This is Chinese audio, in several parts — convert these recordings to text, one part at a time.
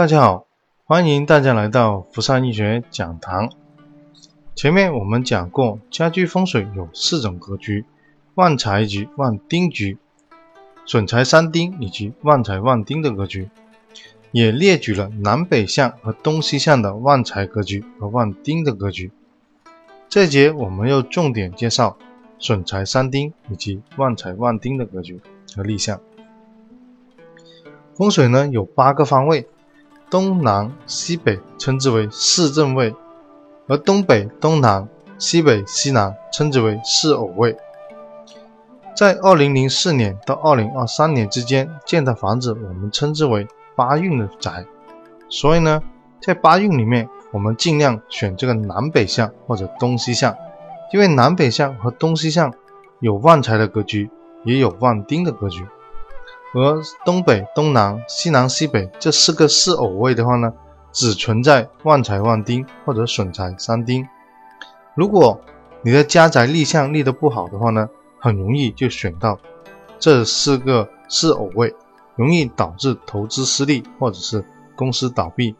大家好，欢迎大家来到福善易学讲堂。前面我们讲过，家居风水有四种格局：旺财局、旺丁局、损财三丁以及旺财旺丁的格局，也列举了南北向和东西向的旺财格局和旺丁的格局。这节我们又重点介绍损财三丁以及旺财旺丁的格局和立项。风水呢有八个方位。东南西北称之为四正位，而东北、东南、西北、西南称之为四偶位。在二零零四年到二零二三年之间建的房子，我们称之为八运的宅。所以呢，在八运里面，我们尽量选这个南北向或者东西向，因为南北向和东西向有旺财的格局，也有旺丁的格局。而东北、东南、西南、西北这四个四偶位的话呢，只存在旺财旺丁或者损财三丁。如果你的家宅立向立得不好的话呢，很容易就选到这四个四偶位，容易导致投资失利或者是公司倒闭。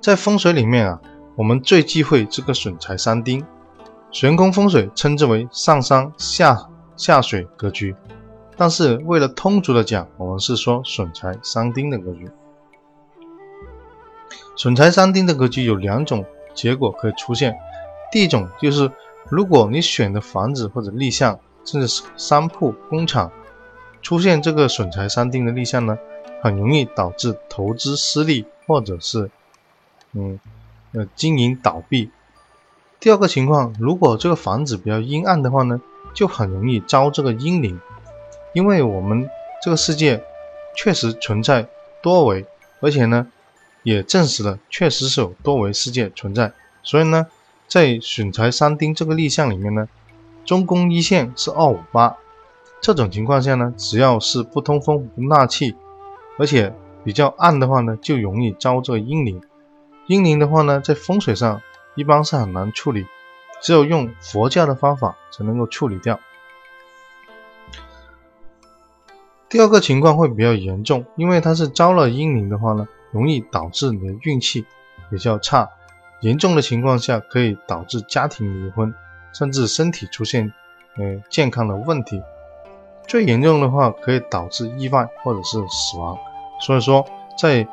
在风水里面啊，我们最忌讳这个损财三丁，悬空风水称之为上山下下水格局。但是为了通俗的讲，我们是说损财三丁的格局。损财三丁的格局有两种结果可以出现。第一种就是，如果你选的房子或者立项，甚至是商铺、工厂，出现这个损财三丁的立项呢，很容易导致投资失利，或者是，嗯，呃，经营倒闭。第二个情况，如果这个房子比较阴暗的话呢，就很容易招这个阴灵。因为我们这个世界确实存在多维，而且呢，也证实了确实是有多维世界存在。所以呢，在损财三丁这个立项里面呢，中宫一线是二五八，这种情况下呢，只要是不通风、不纳气，而且比较暗的话呢，就容易招这个阴灵。阴灵的话呢，在风水上一般是很难处理，只有用佛教的方法才能够处理掉。第二个情况会比较严重，因为它是招了阴灵的话呢，容易导致你的运气比较差。严重的情况下可以导致家庭离婚，甚至身体出现呃健康的问题。最严重的话可以导致意外或者是死亡。所以说，在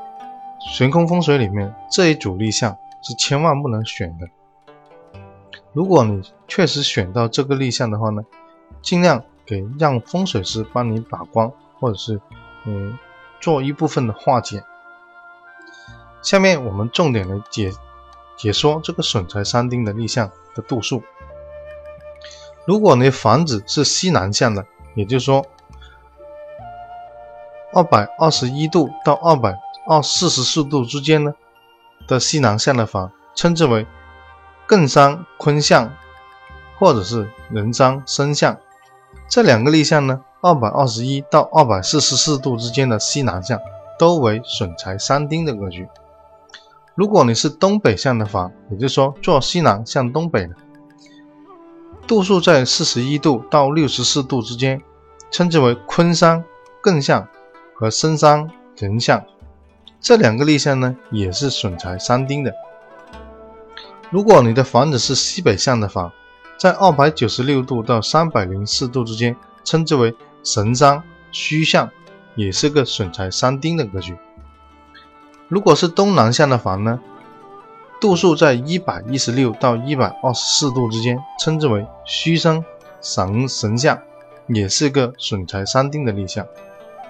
悬空风水里面这一组立项是千万不能选的。如果你确实选到这个立项的话呢，尽量给让风水师帮你把关。或者是，嗯，做一部分的化解。下面我们重点来解解说这个损财三丁的立项的度数。如果你房子是西南向的，也就是说，二百二十一度到二百二四十四度之间呢的西南向的房，称之为艮山坤向，或者是壬山申向。这两个立项呢？二百二十一到二百四十四度之间的西南向都为损财三丁的格局。如果你是东北向的房，也就是说坐西南向东北的，度数在四十一度到六十四度之间，称之为坤山艮向和申山壬向。这两个立向呢，也是损财三丁的。如果你的房子是西北向的房，在二百九十六度到三百零四度之间，称之为神山虚向也是个损财三丁的格局。如果是东南向的房呢，度数在一百一十六到一百二十四度之间，称之为虚生神神向，也是个损财三丁的立向。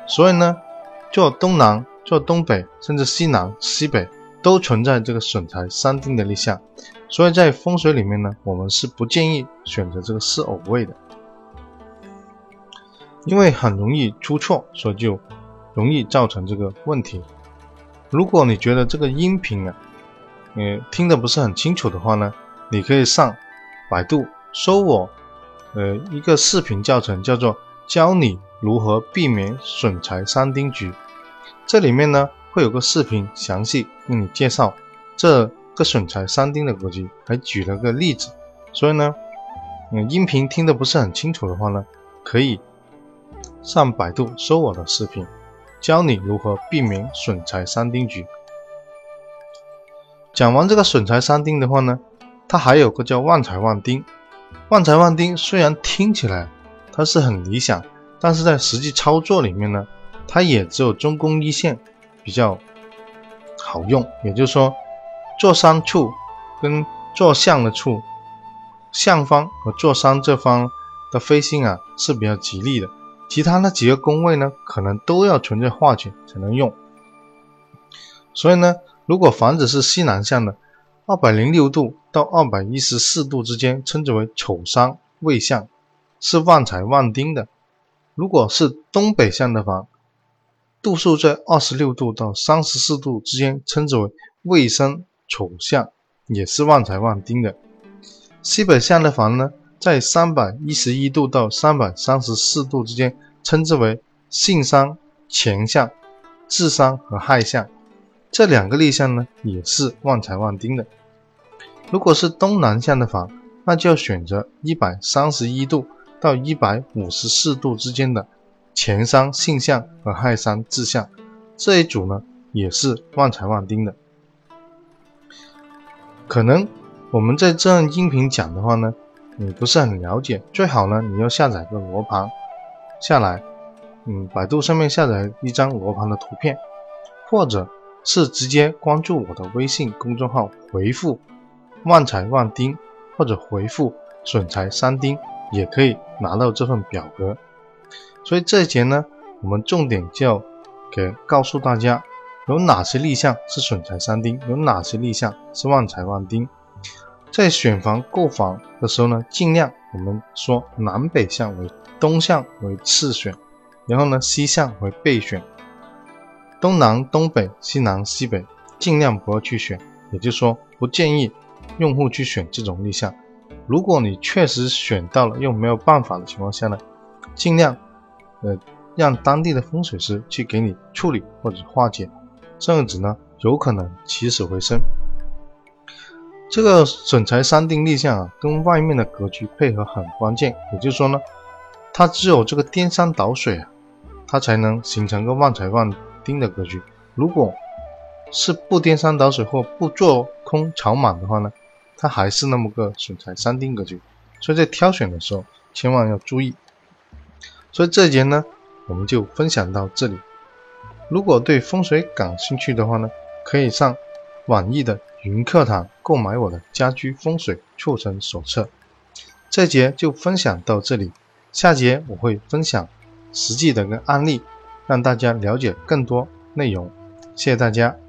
所以呢，做东南、做东北，甚至西南、西北，都存在这个损财三丁的立向。所以在风水里面呢，我们是不建议选择这个四偶位的。因为很容易出错，所以就容易造成这个问题。如果你觉得这个音频啊，呃，听得不是很清楚的话呢，你可以上百度搜我，呃，一个视频教程，叫做《教你如何避免损财三丁局》。这里面呢，会有个视频详细给你介绍这个损财三丁的格局，还举了个例子。所以呢，嗯，音频听得不是很清楚的话呢，可以。上百度搜我的视频，教你如何避免损财三丁局。讲完这个损财三丁的话呢，它还有个叫旺财旺丁。旺财旺丁虽然听起来它是很理想，但是在实际操作里面呢，它也只有中宫一线比较好用。也就是说，坐山处跟坐向的处，向方和坐山这方的飞星啊是比较吉利的。其他那几个宫位呢，可能都要存在化解才能用。所以呢，如果房子是西南向的，二百零六度到二百一十四度之间称之为丑山未向，是旺财旺丁的。如果是东北向的房，度数在二十六度到三十四度之间称之为未生丑向，也是旺财旺丁的。西北向的房呢？在三百一十一度到三百三十四度之间，称之为性伤前相、智伤和害相。这两个立项呢，也是旺财旺丁的。如果是东南向的房，那就要选择一百三十一度到一百五十四度之间的前伤性相和害伤智相。这一组呢，也是旺财旺丁的。可能我们在这样音频讲的话呢。你不是很了解，最好呢，你要下载个罗盘下来，嗯，百度上面下载一张罗盘的图片，或者是直接关注我的微信公众号，回复“旺财旺丁”或者回复“损财三丁”，也可以拿到这份表格。所以这一节呢，我们重点就要给告诉大家，有哪些立项是损财三丁，有哪些立项是旺财旺丁。在选房购房的时候呢，尽量我们说南北向为东向为次选，然后呢西向为备选，东南、东北、西南、西北尽量不要去选，也就是说不建议用户去选这种立项。如果你确实选到了又没有办法的情况下呢，尽量呃让当地的风水师去给你处理或者化解，这样子呢有可能起死回生。这个损财三定立项啊，跟外面的格局配合很关键。也就是说呢，它只有这个颠山倒水啊，它才能形成个旺财旺丁的格局。如果是不颠山倒水或不做空炒满的话呢，它还是那么个损财三定格局。所以在挑选的时候千万要注意。所以这节呢，我们就分享到这里。如果对风水感兴趣的话呢，可以上网易的。云课堂购买我的家居风水促成手册，这节就分享到这里，下节我会分享实际的个案例，让大家了解更多内容。谢谢大家。